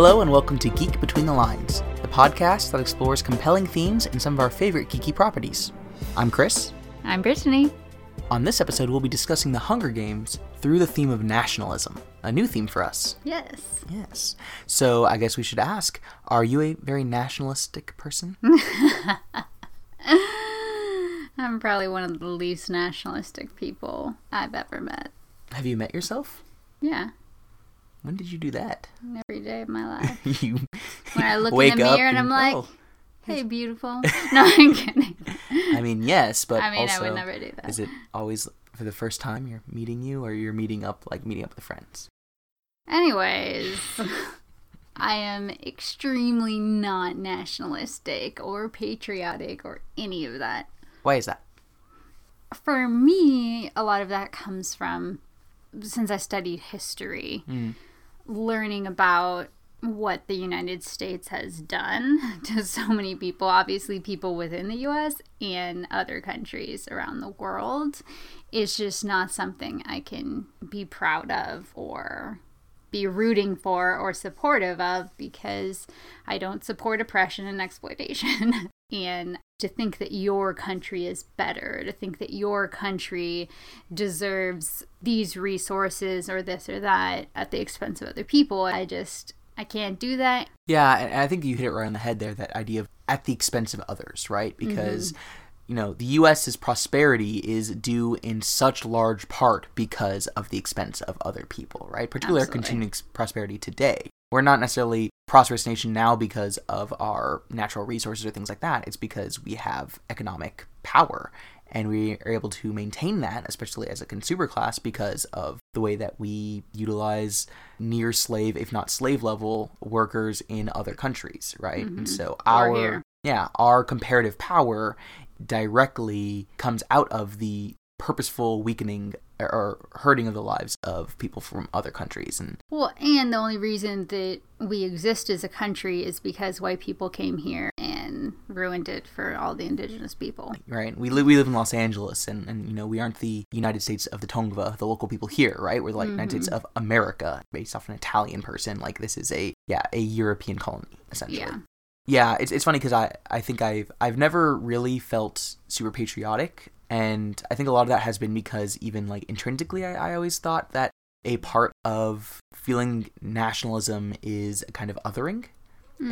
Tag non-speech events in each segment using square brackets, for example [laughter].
Hello and welcome to Geek Between the Lines, the podcast that explores compelling themes in some of our favorite geeky properties. I'm Chris. I'm Brittany. On this episode, we'll be discussing the Hunger Games through the theme of nationalism, a new theme for us. Yes. Yes. So I guess we should ask Are you a very nationalistic person? [laughs] I'm probably one of the least nationalistic people I've ever met. Have you met yourself? Yeah, When did you do that? every day of my life. [laughs] you When I look in the mirror and I'm like, oh. hey, beautiful. [laughs] No, I'm kidding. I mean, yes, but I mean, also, I would never do that. is it always for the first time you're meeting you, or you're meeting up like meeting up with friends? Anyways, I am extremely not nationalistic or patriotic or any of that. Why is that? For me, a lot of that comes from since I studied history, Mm. Learning about what the United States has done [laughs] to so many people, obviously, people within the US and other countries around the world, is just not something I can be proud of or be rooting for or supportive of because I don't support oppression and exploitation. [laughs] and to think that your country is better, to think that your country deserves these resources or this or that at the expense of other people, I just, I can't do that. Yeah, and I think you hit it right on the head there. That idea of at the expense of others, right? Mm-hmm. Because you know the U.S.'s prosperity is due in such large part because of the expense of other people, right? Particularly our Absolutely. continuing prosperity today. We're not necessarily prosperous nation now because of our natural resources or things like that. It's because we have economic power and we are able to maintain that, especially as a consumer class, because of the way that we utilize near slave, if not slave level, workers in other countries, right? And so Mm-hmm. Our yeah, our comparative power directly comes out of the purposeful weakening or- hurting of the lives of people from other countries and Well, and the only reason that we exist as a country is because white people came here and ruined it for all the indigenous people. right? We live we live in Los Angeles and and you know we aren't the United States of the Tongva the local people here right? We're like United States mm-hmm. of America based off an Italian person. Like this is a yeah a European colony essentially. Yeah. yeah it's, it's funny because I, I think I've I've never really felt super patriotic and I think a lot of that has been because even like intrinsically I, I always thought that a part of feeling nationalism is a kind of othering.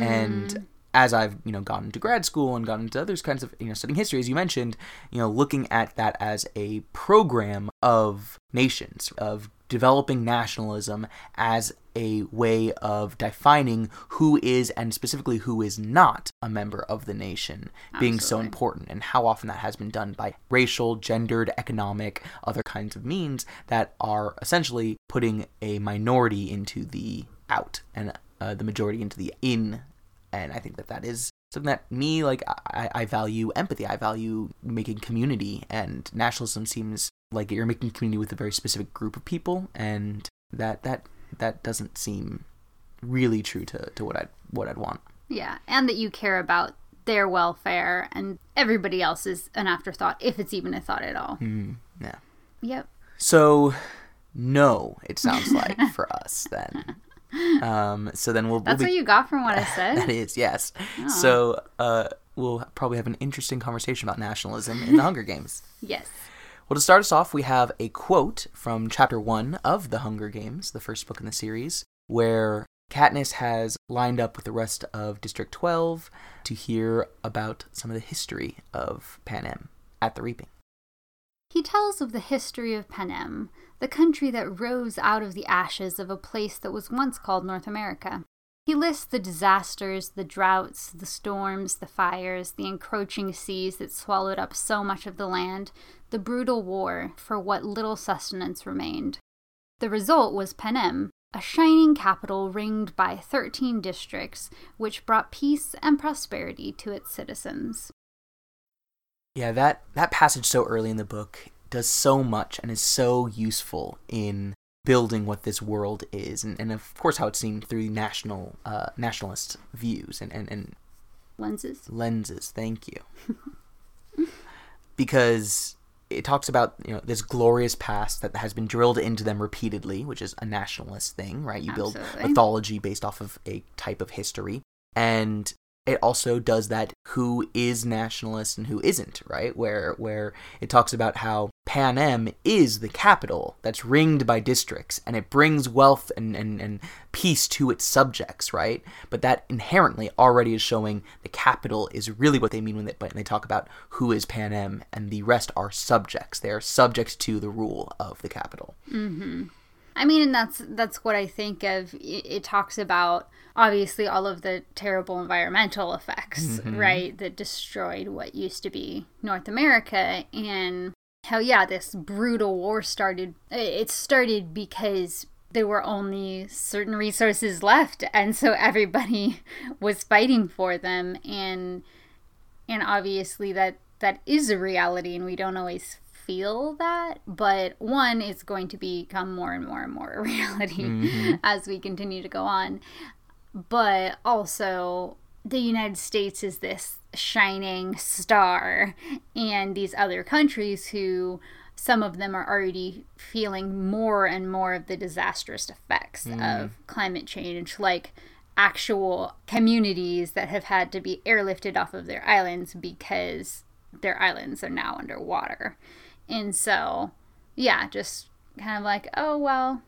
And hmm. as I've you know gone into grad school and gone into other kinds of you know studying history as you mentioned you know looking at that as a program of nations of developing nationalism as a way of defining who is and specifically who is not a member of the nation being so important and how often that has been done by racial gendered economic other kinds of means that are essentially putting a minority into the out and uh, the majority into the in. And i think that that is something that me like I, I value empathy. I value making community and nationalism seems like you're making community with a very specific group of people and that that that doesn't seem really true to, to what I'd what i'd want Yeah, and that you care about their welfare and everybody else is an afterthought, if it's even a thought at all. mm, yeah Yep. so no it sounds [laughs] like for us then um so then we'll, That's we'll what you got from what I said? [laughs] that is yes Oh. so uh we'll probably have an interesting conversation about nationalism in the hunger games yes. Well, to start us off, we have a quote from chapter one of The Hunger Games, the first book in the series, where Katniss has lined up with the rest of District 12 to hear about some of the history of Panem at the Reaping. He tells of the history of Panem, the country that rose out of the ashes of a place that was once called North America. He lists the disasters, the droughts, the storms, the fires, the encroaching seas that swallowed up so much of the land, the brutal war for what little sustenance remained. The result was Panem, a shining Capitol ringed by 13 districts, which brought peace and prosperity to its citizens. Yeah, that, that passage so early in the book does so much and is so useful in building what this world is, and, and of course how it's seen through national uh, nationalist views and, and, and Lenses? lenses. Thank you. [laughs] because it talks about you know this glorious past that has been drilled into them repeatedly, which is a nationalist thing, right? You build mythology based off of a type of history, and it also does that who is nationalist and who isn't, right? Where where it talks about how Panem is the Capitol that's ringed by districts and it brings wealth and, and, and peace to its subjects, right? But that inherently already is showing the Capitol is really what they mean when they, when they talk about who is Panem and the rest are subjects. They are subjects to the rule of the Capitol. Mm-hmm. I mean, and that's that's what I think of. It, it talks about obviously all of the terrible environmental effects, mm-hmm. right, that destroyed what used to be North America, and how yeah, this brutal war started. It started because there were only certain resources left, and so everybody [laughs] was fighting for them, and and obviously that that is a reality, and we don't always feel that but one is going to become more and more and more a [laughs] reality mm-hmm. as we continue to go on but also the united states is this shining star and these other countries who some of them are already feeling more and more of the disastrous effects mm. of climate change like actual communities that have had to be airlifted off of their islands because their islands are now underwater. And so, yeah, just kind of like, oh, well,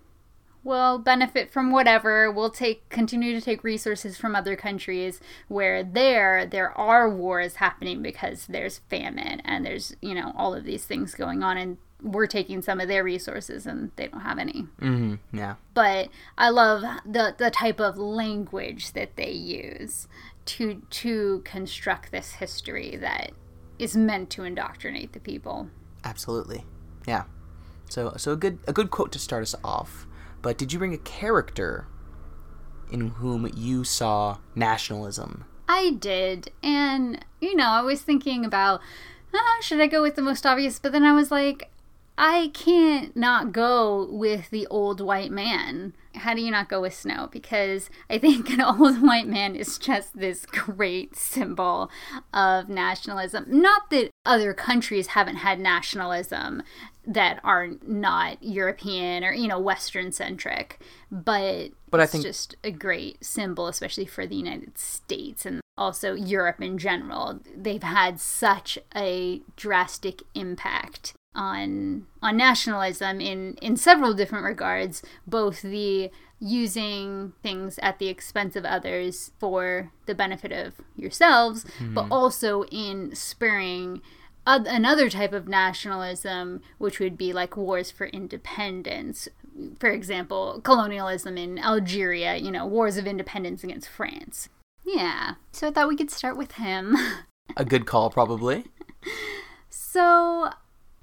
we'll benefit from whatever. We'll take continue to take resources from other countries where there there are wars happening because there's famine and there's, you know, all of these things going on and we're taking some of their resources and they don't have any hmm Yeah. but I love the the type of language that they use to to construct this history that is meant to indoctrinate the people. Absolutely. Yeah. So so a good a good quote to start us off. But did you bring a character in whom you saw nationalism? I did, and you know, I was thinking about ah, should I go with the most obvious, but then I was like, I can't not go with the old white man. How do you not go with Snow? Because I think an [laughs] old white man is just this great symbol of nationalism. Not that other countries haven't had nationalism that are not European or, you know, Western centric, but, But I it's think- just a great symbol, especially for the United States and also Europe in general. They've had such a drastic impact on on nationalism in in several different regards both the using things at the expense of others for the benefit of yourselves mm-hmm. but also in spurring oth- another type of nationalism which would be like wars for independence. For example colonialism in Algeria you know wars of independence against France. Yeah so i thought we could start with him. [laughs] A good call, probably. So,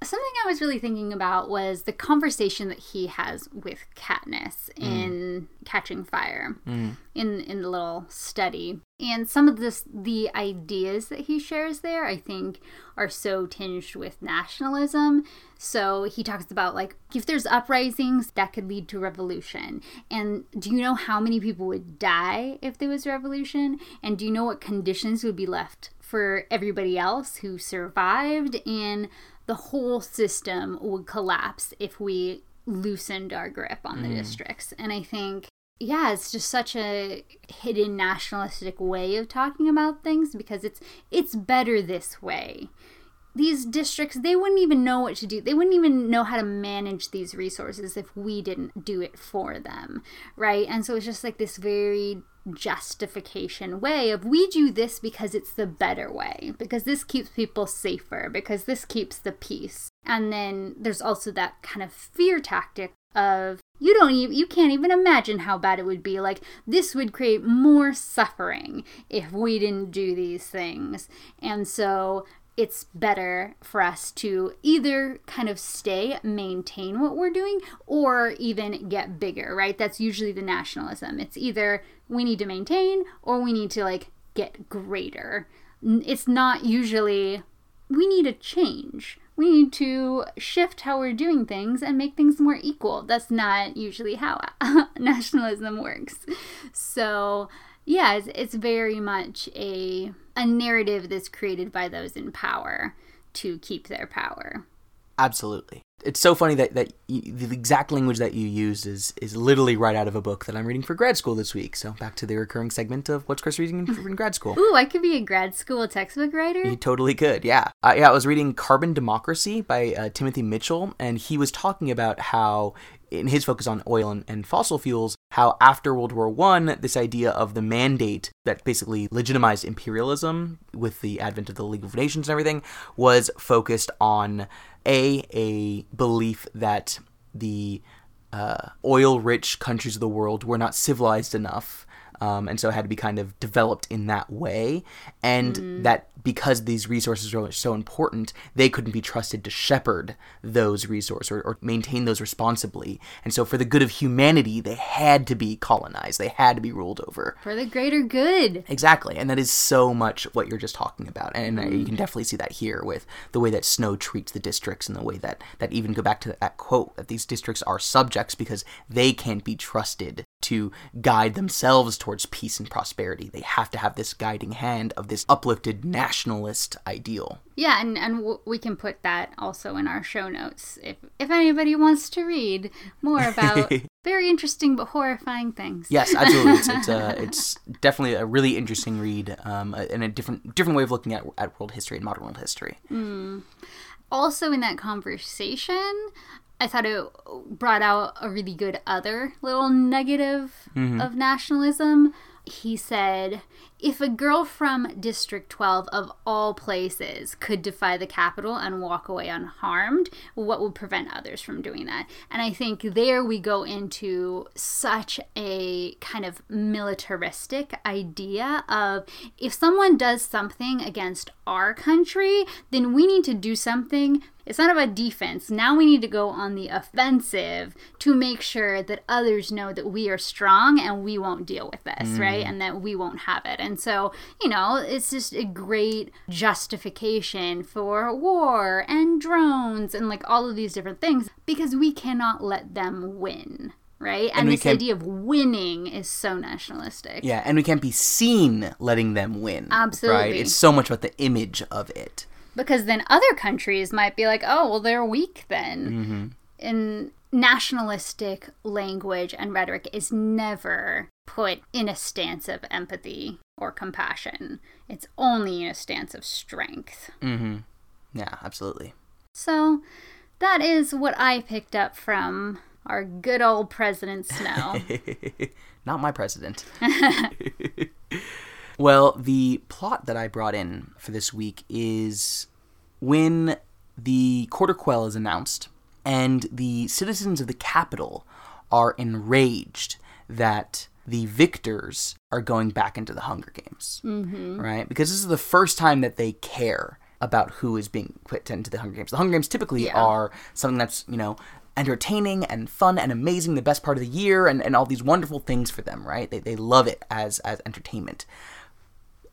something I was really thinking about was the conversation that he has with Katniss mm. in Catching Fire mm. in in the little study. And some of this the ideas that he shares there I think are so tinged with nationalism. So he talks about like if there's uprisings that could lead to revolution. And do you know how many people would die if there was revolution? And do you know what conditions would be left for everybody else who survived and the whole system would collapse if we loosened our grip on the mm. districts. And I think yeah, it's just such a hidden nationalistic way of talking about things because it's it's better this way. These districts, they wouldn't even know what to do. They wouldn't even know how to manage these resources if we didn't do it for them, right? And so it's just like this very justification way of we do this because it's the better way, because this keeps people safer, because this keeps the peace. And then there's also that kind of fear tactic of you don't even you can't even imagine how bad it would be like this would create more suffering if we didn't do these things and so it's better for us to either kind of stay maintain what we're doing or even get bigger right that's usually the nationalism it's either we need to maintain or we need to like get greater it's not usually we need a change. We need to shift how we're doing things and make things more equal. That's not usually how [laughs] nationalism works. So, yeah, it's, it's very much a a narrative that's created by those in power to keep their power. Absolutely. It's so funny that, that you, the exact language that you used is, is literally right out of a book that I'm reading for grad school this week. So back to the recurring segment of what's Chris reading in, in [laughs] grad school. Ooh, I could be a grad school textbook writer. You totally could, yeah. Uh, yeah, I was reading Carbon Democracy by uh, Timothy Mitchell, and he was talking about how in his focus on oil and, and, fossil fuels, how after World War One, this idea of the mandate that basically legitimized imperialism with the advent of the League of Nations and everything was focused on a a belief that the uh, oil-rich countries of the world were not civilized enough um, and so it had to be kind of developed in that way, and mm. that because these resources are so important, they couldn't be trusted to shepherd those resources or, or, maintain those responsibly. And so, for the good of humanity, they had to be colonized, they had to be ruled over. For the greater good. Exactly. And that is so much what you're just talking about. And mm. you can definitely see that here with the way that Snow treats the districts and the way that, that even go back to that quote that these districts are subjects because they can't be trusted to guide themselves towards peace and prosperity. They have to have this guiding hand of this uplifted nationalist ideal. Yeah, and and w- we can put that also in our show notes if if anybody wants to read more [laughs] about very interesting but horrifying things. Yes, absolutely. It's it's, uh, [laughs] it's definitely a really interesting read um, and a different different way of looking at at world history and modern world history. Mm. Also, in that conversation, I thought it brought out a really good other little negative mm-hmm. of nationalism. He said, if a girl from District 12 of all places could defy the Capitol and walk away unharmed, what would prevent others from doing that? And I think there we go into such a kind of militaristic idea of if someone does something against our country, then we need to do something it's not about defense. Now we need to go on the offensive to make sure that others know that we are strong and we won't deal with this, mm. right? And that we won't have it. And so, you know, it's just a great justification for war and drones and like all of these different things because we cannot let them win right? And, and this idea of winning is so nationalistic. Yeah, and we can't be seen letting them win. Absolutely. Right? It's so much about the image of it because then other countries might be like, oh, well, they're weak then. Mm-hmm. And nationalistic language and rhetoric is never put in a stance of empathy or compassion. It's only in a stance of strength. Mm-hmm. Yeah, absolutely. So that is what I picked up from our good old President Snow. [laughs] Not my president. [laughs] Well, the plot that I brought in for this week is when the Quarter Quell is announced and the citizens of the Capitol are enraged that the victors are going back into the Hunger Games, mm-hmm. right? Because this is the first time that they care about who is being put into the Hunger Games. The Hunger Games typically yeah. are something that's, you know, entertaining and fun and amazing, the best part of the year, and, and all these wonderful things for them, right? They, they love it as, as entertainment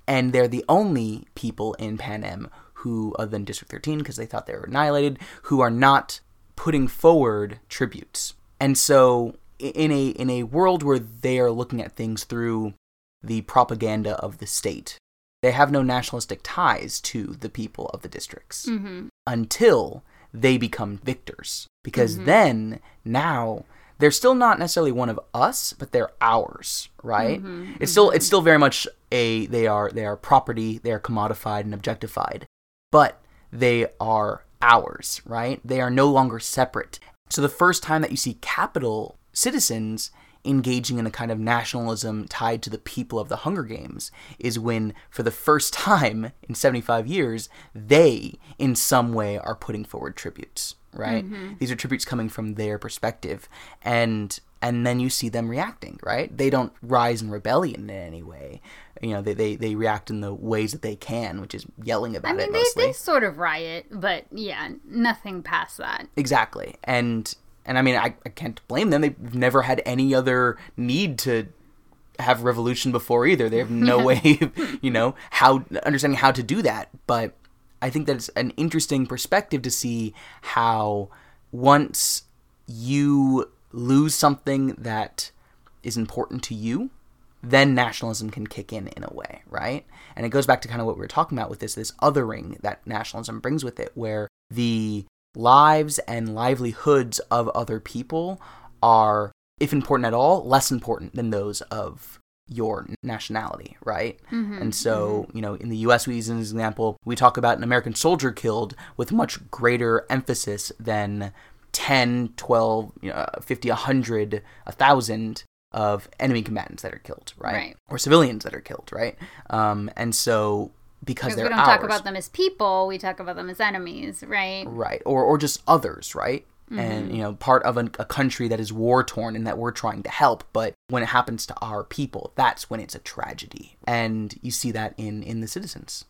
and they're the only people in Pan Panem who, other than District 13, because they thought they were annihilated, who are not putting forward tributes. And so, in a in a world where they are looking at things through the propaganda of the state, they have no nationalistic ties to the people of the districts mm-hmm. until they become victors. Because mm-hmm. then, now, they're still not necessarily one of us, but they're ours, right? Mm-hmm, it's still it's still very much a they are they are property, they are commodified and objectified, but they are ours, right? They are no longer separate. So the first time that you see Capitol citizens engaging in a kind of nationalism tied to the people of the Hunger Games is when, for the first time in 75 years, they, in some way, are putting forward tributes, right? Mm-hmm. These are tributes coming from their perspective. And and then you see them reacting, right? They don't rise in rebellion in any way. You know, they, they, they react in the ways that they can, which is yelling about I mean, it mostly. They, they sort of riot, but yeah, nothing past that. Exactly. And and I mean, I, I can't blame them. They've never had any other need to have revolution before either. They have no [laughs] way, you know, how understanding how to do that. But I think that's an interesting perspective to see how once you lose something that is important to you, then nationalism can kick in in a way, right? And it goes back to kind of what we were talking about with this this othering that nationalism brings with it, where the lives and livelihoods of other people are, if important at all, less important than those of your nationality, right? Mm-hmm, and so, you know, in the US, we use an example, we talk about an American soldier killed with much greater emphasis than 10, 12, you know, 50, 100, 1,000 of enemy combatants that are killed, right? Right. Or civilians that are killed, right? Um, and so, because they're we don't ours, talk about them as people, we talk about them as enemies, right? right? Or or just others, right? Mm-hmm. And you know, part of a, a country that is war torn and that we're trying to help, but when it happens to our people, that's when it's a tragedy, and you see that in in the citizens.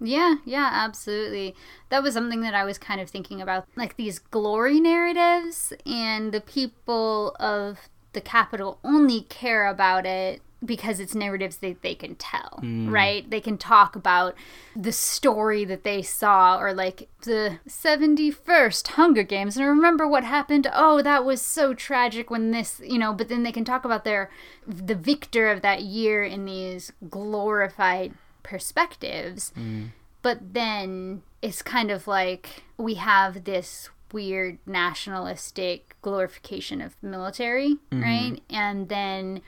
Yeah, yeah, absolutely. That was something that I was kind of thinking about, like these glory narratives, and the people of the Capitol only care about it because it's narratives that they can tell, mm. right? They can talk about the story that they saw, or like the 71st Hunger Games, and remember what happened. Oh, that was so tragic when this, you know, but then they can talk about their, the victor of that year in these glorified perspectives. Mm. But then it's kind of like we have this weird nationalistic glorification of military, mm-hmm. right? And then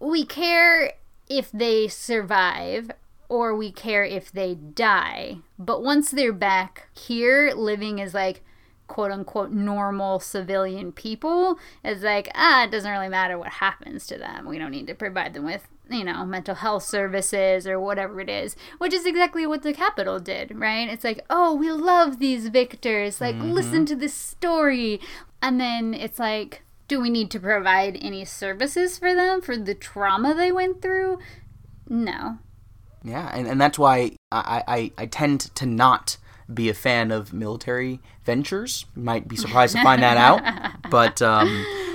we care if they survive or we care if they die. But once they're back here living as like quote unquote normal civilian people, it's like, ah, it doesn't really matter what happens to them. We don't need to provide them with, you know, mental health services or whatever it is, which is exactly what the Capitol did, right? It's like, oh, we love these victors. Like, listen to this story. And then it's like, do we need to provide any services for them for the trauma they went through? No. Yeah, and, and that's why I, I, I tend to not be a fan of military ventures. You might be surprised to find that out, [laughs] but um,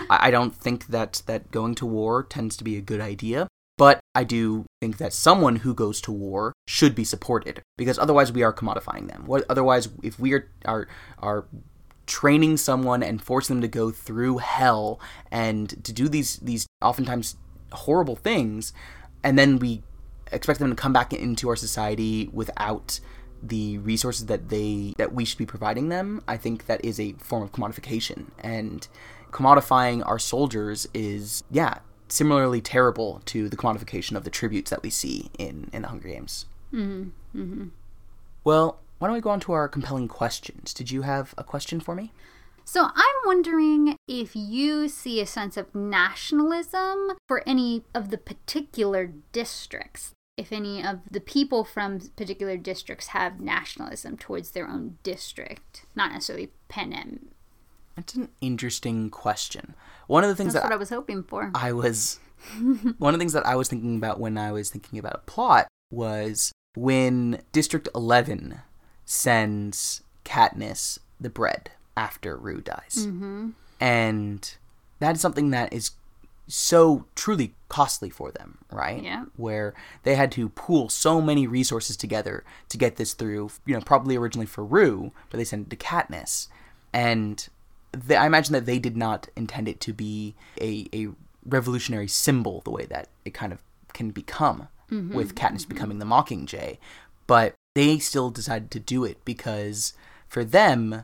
I, I don't think that, that going to war tends to be a good idea. But I do think that someone who goes to war should be supported because otherwise we are commodifying them. What otherwise, if we are are are training someone and forcing them to go through hell and to do these these oftentimes horrible things, and then we expect them to come back into our society without the resources that they that we should be providing them i think that is a form of commodification. And commodifying our soldiers is yeah similarly terrible to the commodification of the tributes that we see in in the hunger games. Mm-hmm. well why don't we go on to our compelling questions did you have a question for me So I'm wondering if you see a sense of nationalism for any of the particular districts. If any of the people from particular districts have nationalism towards their own district, not necessarily Panem. that's an interesting question one of the things That's that what I was hoping for. [laughs] I was one of the things that I was thinking about when I was thinking about a plot was when District 11 sends Katniss the bread after Rue dies. Mm-hmm. And that is something that is so truly costly for them, right? Yeah. Where they had to pool so many resources together to get this through, you know, probably originally for Rue, but they sent it to Katniss. And they, I imagine that they did not intend it to be a, a revolutionary symbol the way that it kind of can become with Katniss becoming the Mockingjay. But they still decided to do it because for them,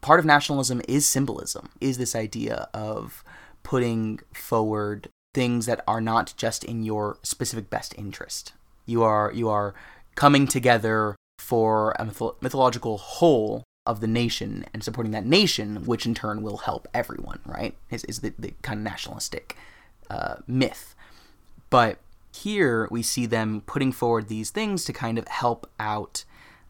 part of nationalism is symbolism, is this idea of putting forward things that are not just in your specific best interest. You are you are coming together for a mytho- mythological whole of the nation and supporting that nation, which in turn will help everyone. Right? Is is the, the kind of nationalistic uh, myth, but here we see them putting forward these things to kind of help out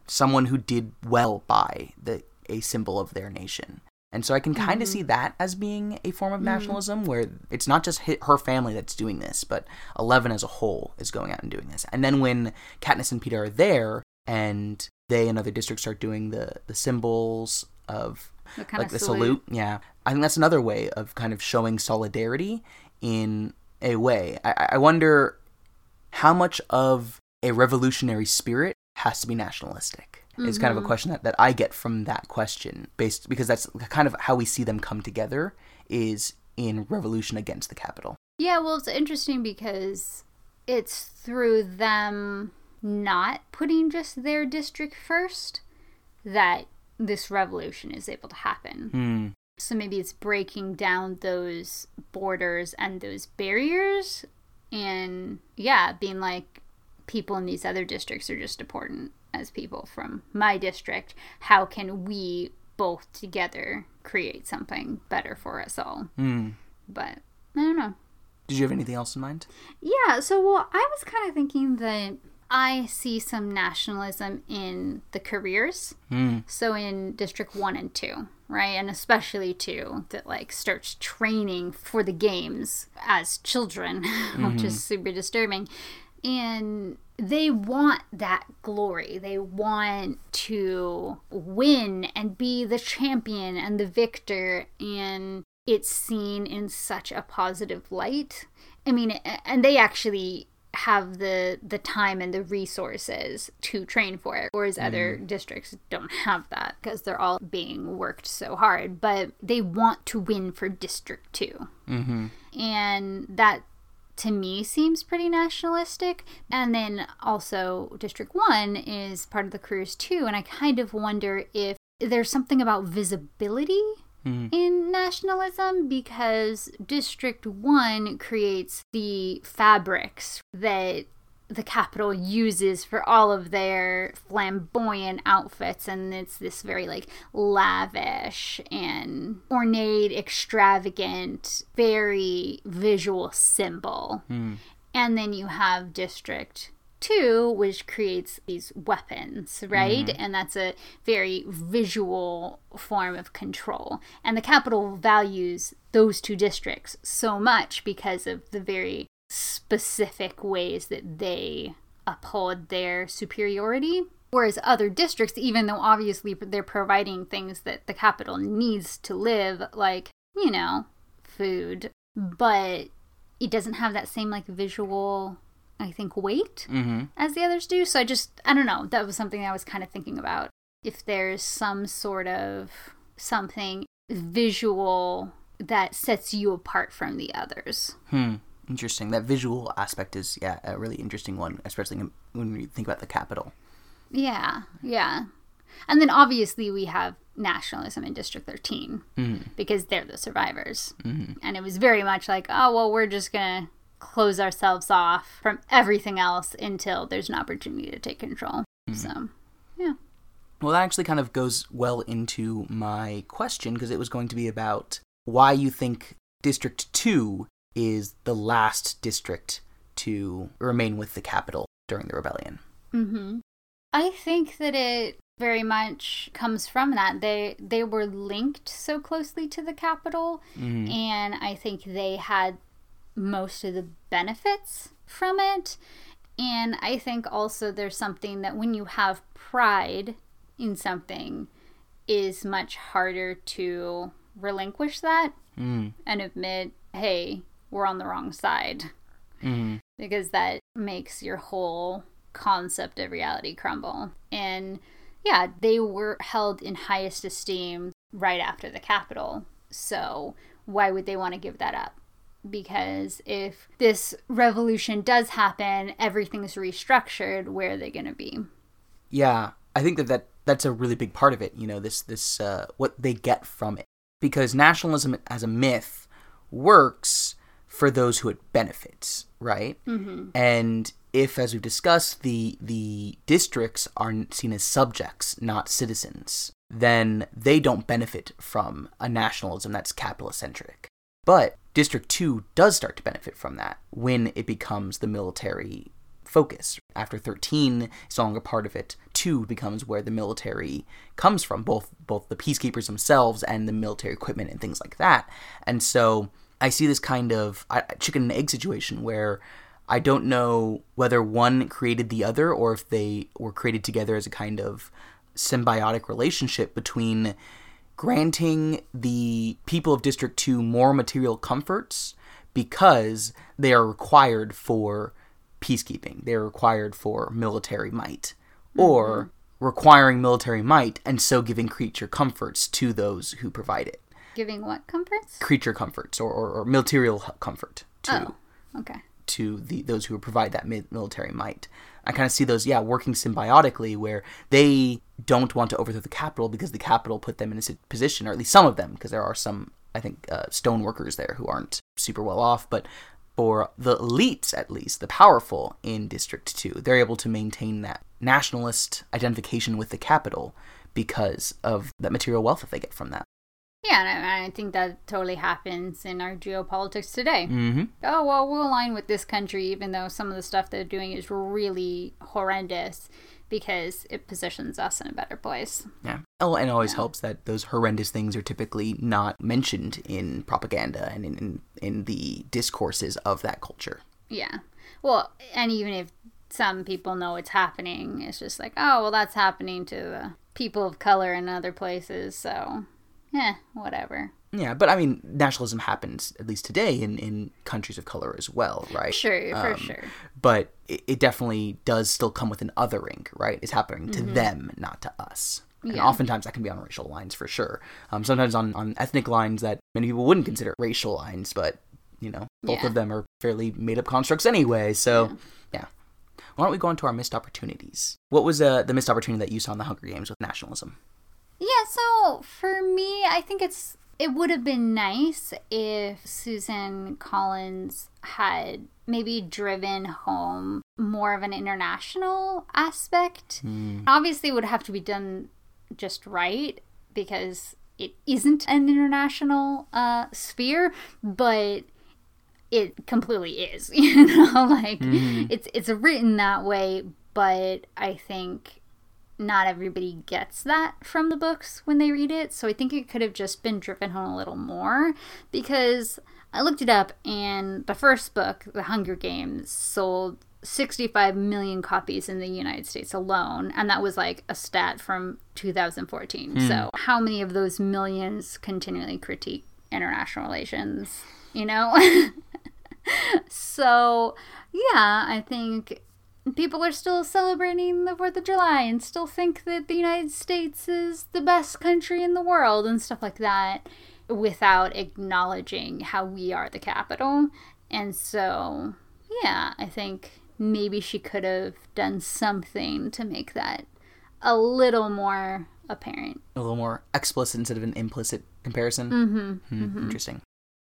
someone who did well by the a symbol of their nation. And so I can kind of see mm-hmm. that as being a form of mm-hmm. nationalism where it's not just her family that's doing this, but Eleven as a whole is going out and doing this. And then when Katniss and Peeta are there and they and other districts start doing the, the symbols of like of the salute. salute. Yeah, I think that's another way of kind of showing solidarity in a way. I, I wonder how much of a revolutionary spirit has to be nationalistic. Is kind of Mm-hmm. a question that, that I get from that question, based because that's kind of how we see them come together is in revolution against the Capitol. Yeah, well, it's interesting because it's through them not putting just their district first that this revolution is able to happen. Hmm. So maybe it's breaking down those borders and those barriers and yeah, being like people in these other districts are just important as people from my district. How can we both together create something better for us all? Hmm. But I don't know. Did you have anything else in mind? Yeah, so well, I was kind of thinking that I see some nationalism in the careers. Hmm. So in District 1 and 2, right? And especially 2 that like starts training for the games as children, [laughs] which is super disturbing. And they want that glory. They want to win and be the champion and the victor and it's seen in such a positive light. I mean, and they actually have the the time and the resources to train for it whereas other districts don't have that because they're all being worked so hard but they want to win for district 2 Mm-hmm. and that to me seems pretty nationalistic. And then also district 1 is part of the careers too and i kind of wonder if there's something about visibility Mhm. in nationalism because district 1 creates the fabrics that the Capitol uses for all of their flamboyant outfits and it's this very like lavish and ornate extravagant very visual symbol Hmm. and then you have district 2 which creates these weapons right? Mm-hmm. And that's a very visual form of control. And the Capitol values those two districts so much because of the very specific ways that they uphold their superiority. Whereas other districts even though obviously they're providing things that the Capitol needs to live like you know food but it doesn't have that same like visual i think weight Mm-hmm. as the others do so i just i don't know that was something i was kind of thinking about if there's some sort of something visual that sets you apart from the others Hmm. Interesting. That visual aspect is yeah a really interesting one, especially when we think about the Capitol. Yeah, yeah. And then obviously we have nationalism in District 13 Mhm. because they're the survivors. Mhm. And it was very much like, oh, well, we're just going to close ourselves off from everything else until there's an opportunity to take control. So, yeah. Well, that actually kind of goes well into my question because it was going to be about why you think District 2 is the last district to remain with the Capitol during the rebellion. Mm-hmm. I think that it very much comes from that. They they were linked so closely to the Capitol Mhm. and I think they had most of the benefits from it. And I think also there's something that when you have pride in something is much harder to relinquish that Mm. and admit, hey, we're on the wrong side Mhm. because that makes your whole concept of reality crumble. And yeah, they were held in highest esteem right after the Capitol. So why would they want to give that up? Because if this revolution does happen, everything's restructured, where are they going to be? Yeah, I think that, that that's a really big part of it. You know, this this uh, what they get from it because nationalism as a myth works for those who it benefits, right? Mm-hmm. And if, as we've discussed, the the districts are seen as subjects, not citizens, then they don't benefit from a nationalism that's capitalist centric. But District Two does start to benefit from that when it becomes the military focus. After 13 is no longer part of it, 2 becomes where the military comes from, both both the peacekeepers themselves and the military equipment and things like that. And so I see this kind of chicken and egg situation where I don't know whether one created the other or if they were created together as a kind of symbiotic relationship between granting the people of District 2 more material comforts because they are required for peacekeeping. They're required for military might. Or mm-hmm. requiring military might and so giving creature comforts to those who provide it. Giving what comforts? Creature comforts or, or, or material comfort to Oh, okay. to the those who provide that mi- military might. I kind of see those, yeah, working symbiotically, where they don't want to overthrow the Capitol because the Capitol put them in a position, or at least some of them, because there are some, I think, uh, stone workers there who aren't super well off, but for the elites, at least, the powerful in District 2, they're able to maintain that nationalist identification with the Capitol because of that material wealth that they get from that. Yeah, and I, think that totally happens in our geopolitics today. Mm-hmm. Oh, well, we'll align with this country, even though some of the stuff they're doing is really horrendous because it positions us in a better place. Yeah. Oh, and it always Yeah. helps that those horrendous things are typically not mentioned in propaganda and in, in, in the discourses of that culture. Yeah. Well, and even if some people know it's happening, it's just like, oh, well, that's happening to the people of color in other places, so, yeah, whatever. Yeah, but I mean, nationalism happens, at least today, in, in countries of color as well, right? Sure, for Um, sure. But it, it definitely does still come with an othering, right? It's happening to them, not to us. And Mm-hmm. Yeah. oftentimes that can be on racial lines for sure. Um, sometimes on, on ethnic lines that many people wouldn't consider racial lines, but, you know, both Yeah. of them are fairly made up constructs anyway. So, yeah. Why don't we go on to our missed opportunities? What was uh, the missed opportunity that you saw in the Hunger Games with nationalism? Yeah, so for me, I think it's it would have been nice if Susan Collins had maybe driven home more of an international aspect. Obviously, it would have to be done just right because it isn't an international uh, sphere, but it completely is. [laughs] You know, like it's it's written that way, but I think not everybody gets that from the books when they read it. So I think it could have just been driven home a little more because I looked it up and the first book, The Hunger Games, sold 65 million copies in the United States alone. And that was like a stat from 2014. Hmm. So how many of those millions continually critique international relations? You know? [laughs] so yeah, I think people are still celebrating the 4th of July and still think that the United States is the best country in the world and stuff like that without acknowledging how we are the capital. And so, yeah, I think maybe she could have done something to make that a little more apparent. a little more explicit instead of an implicit comparison. Mm-hmm. Interesting.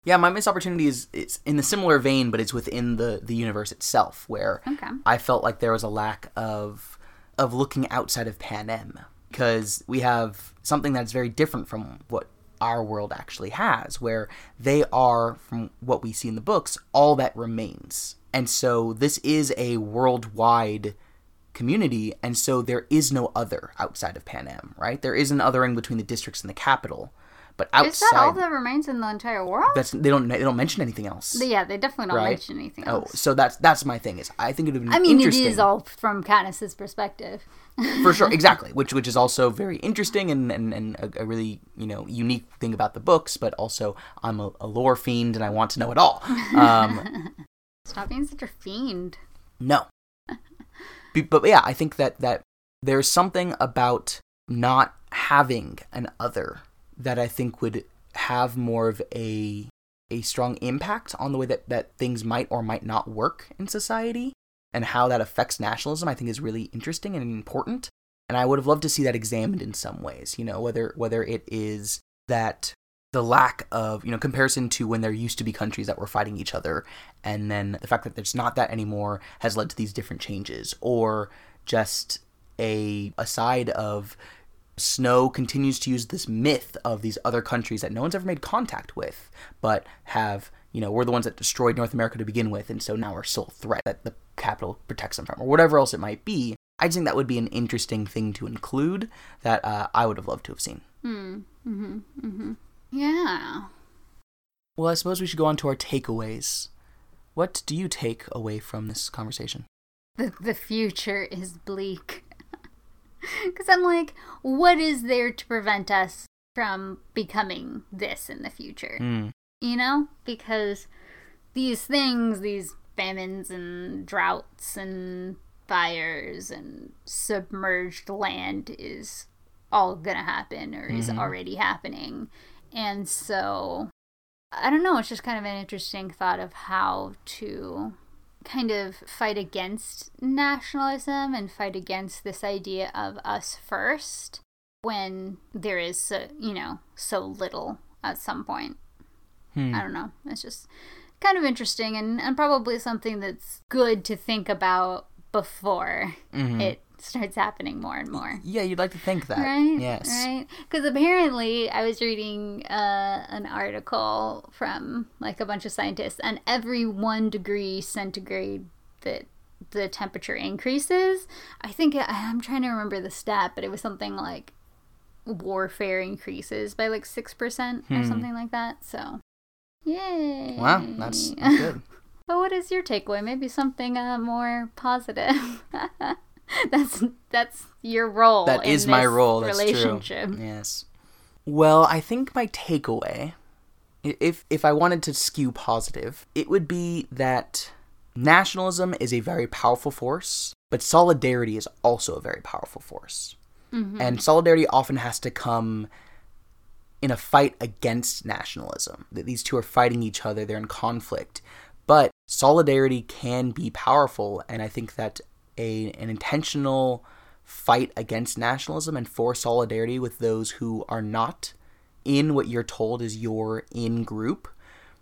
Yeah, my missed opportunity is it's in a similar vein, but it's within the the universe itself, where Okay. I felt like there was a lack of of looking outside of Panem because we have something that's very different from what our world actually has, where they are, from what we see in the books, all that remains. And so this is a worldwide community, and so there is no other outside of Panem, right? There is an othering between the districts and the Capitol, but outside Is that all that remains in the entire world? that's they don't they don't mention anything else. yeah, they definitely don't Right? mention anything else. Oh, so that's that's my thing is I think it would have been I mean, it interesting is all from Katniss's perspective. [laughs] for sure exactly which which is also very interesting and and, and a, a really you know unique thing about the books but also i'm a, a lore fiend and i want to know it all um [laughs] Stop being such a fiend. no [laughs] Be- but yeah i think that that there's something about not having an other that i think would have more of a a strong impact on the way that that things might or might not work in society and how that affects nationalism i think is really interesting and important. And i would have loved to see that examined in some ways you know whether whether it is that the lack of you know comparison to when there used to be countries that were fighting each other and then the fact that there's not that anymore has led to these different changes or just a a side of Snow continues to use this myth of these other countries that no one's ever made contact with, but have, you know, we're the ones that destroyed North America to begin with, and so now we're still a threat that the Capitol protects them from, or whatever else it might be. I just think that would be an interesting thing to include that uh, I would have loved to have seen. Mm, hmm mm-hmm. Yeah. Well, I suppose we should go on to our takeaways. What do you take away from this conversation? The, the future is bleak. [laughs] Because I'm like, what is there to prevent us from becoming this in the future? Mm. You know? Because these things, these famines and droughts and fires and submerged land is all gonna happen or is already happening. And so I don't know, it's just kind of an interesting thought of how to kind of fight against nationalism and fight against this idea of us first when there is, so, you know, so little at some point. Hmm. I don't know. It's just kind of interesting and, and probably something that's good to think about before Mhm. it starts happening more and more. Yeah, you'd like to think that. Right? Yes. Right? Because apparently, I was reading uh, an article from like a bunch of scientists, and every one degree centigrade that the temperature increases, I think I'm trying to remember the stat, but it was something like warfare increases by like 6% or Hmm. something like that. So, yay. Wow, that's, that's [laughs] good. But what is your takeaway? Maybe something uh, more positive. [laughs] [laughs] that's that's your role. That is my role. That's relationship. true. Yes. Well, I think my takeaway, if if I wanted to skew positive, it would be that nationalism is a very powerful force, but solidarity is also a very powerful force. Mm-hmm. And solidarity often has to come in a fight against nationalism. That these two are fighting each other, they're in conflict. But solidarity can be powerful, and I think that a an intentional fight against nationalism and for solidarity with those who are not in what you're told is your in group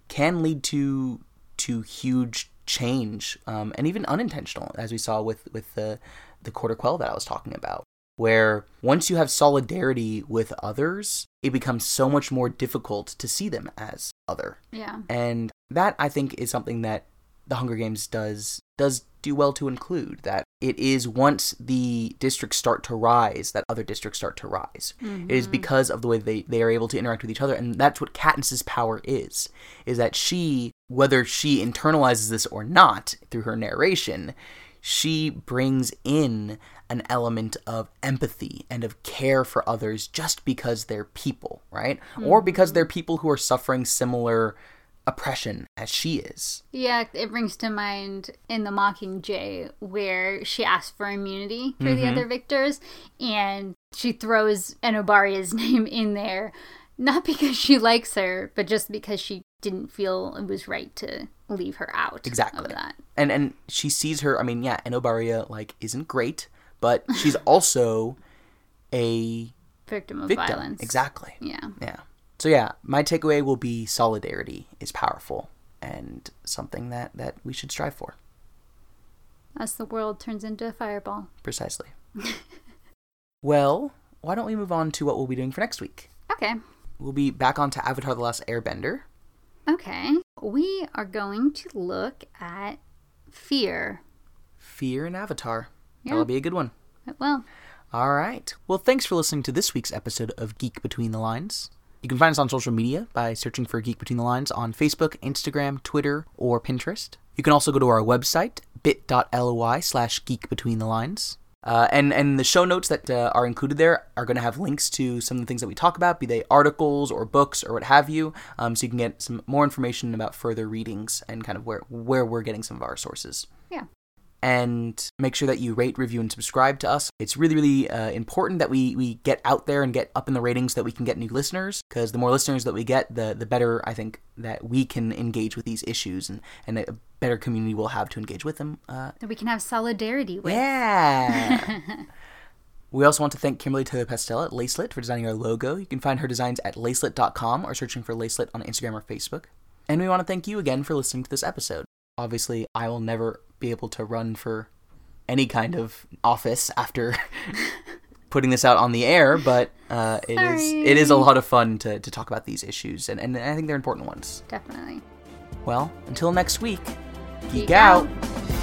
can lead to to huge change um, and even unintentional, as we saw with with the the quarter quell that I was talking about where once you have solidarity with others, it becomes so much more difficult to see them as other. Yeah. And that I think is something that the Hunger Games does does do well to include that it is once the districts start to rise that other districts start to rise. It is mm-hmm. because of the way they, they are able to interact with each other and that's what Katniss's power is. Is that she whether she internalizes this or not through her narration, she brings in an element of empathy and of care for others just because they're people, right? Or because mm-hmm. they're people who are suffering similar oppression as she is. Yeah, it brings to mind in the Mockingjay where she asks for immunity for the mm-hmm. other victors and she throws Enobaria's [laughs] name in there not because she likes her, but just because she didn't feel it was right to leave her out Exactly. of that. And and she sees her, I mean, yeah, Enobaria like isn't great, but she's [laughs] also a Victim of victim. violence. Exactly. Yeah. Yeah. So yeah, my takeaway will be solidarity is powerful and something that that we should strive for. As the world turns into a fireball. Precisely. [laughs] well, why don't we move on to what we'll be doing for next week? Okay. We'll be back on to Avatar The Last Airbender. Okay. We are going to look at fear. Fear and Avatar. Yeah. That'll be a good one. Well, All right. Well, thanks for listening to this week's episode of Geek Between the Lines. You can find us on social media by searching for Geek Between the Lines on Facebook, Instagram, Twitter, or Pinterest. You can also go to our website, bit.ly slash geek between the lines. Uh, and, and the show notes that uh, are included there are going to have links to some of the things that we talk about, be they articles or books or what have you, um, so you can get some more information about further readings and kind of where, where we're getting some of our sources yeah. And make sure that you rate, review, and subscribe to us. It's really, really uh, important that we, we get out there and get up in the ratings so that we can get new listeners. Because the more listeners that we get, the the better I think that we can engage with these issues and, and a better community we'll have to engage with them. Uh, That we can have solidarity with. yeah. [laughs] we also want to thank Kimberly Taylor Pastel at Lacelet for designing our logo. You can find her designs at lacelet.com or searching for Lacelet on Instagram or Facebook. And we want to thank you again for listening to this episode. Obviously, I will never be able to run for any kind of office after [laughs] putting this out on the air, but uh, it is it is a lot of fun to, to talk about these issues, and, and I think they're important ones. Definitely. Well, until next week, geek, Geek out. out.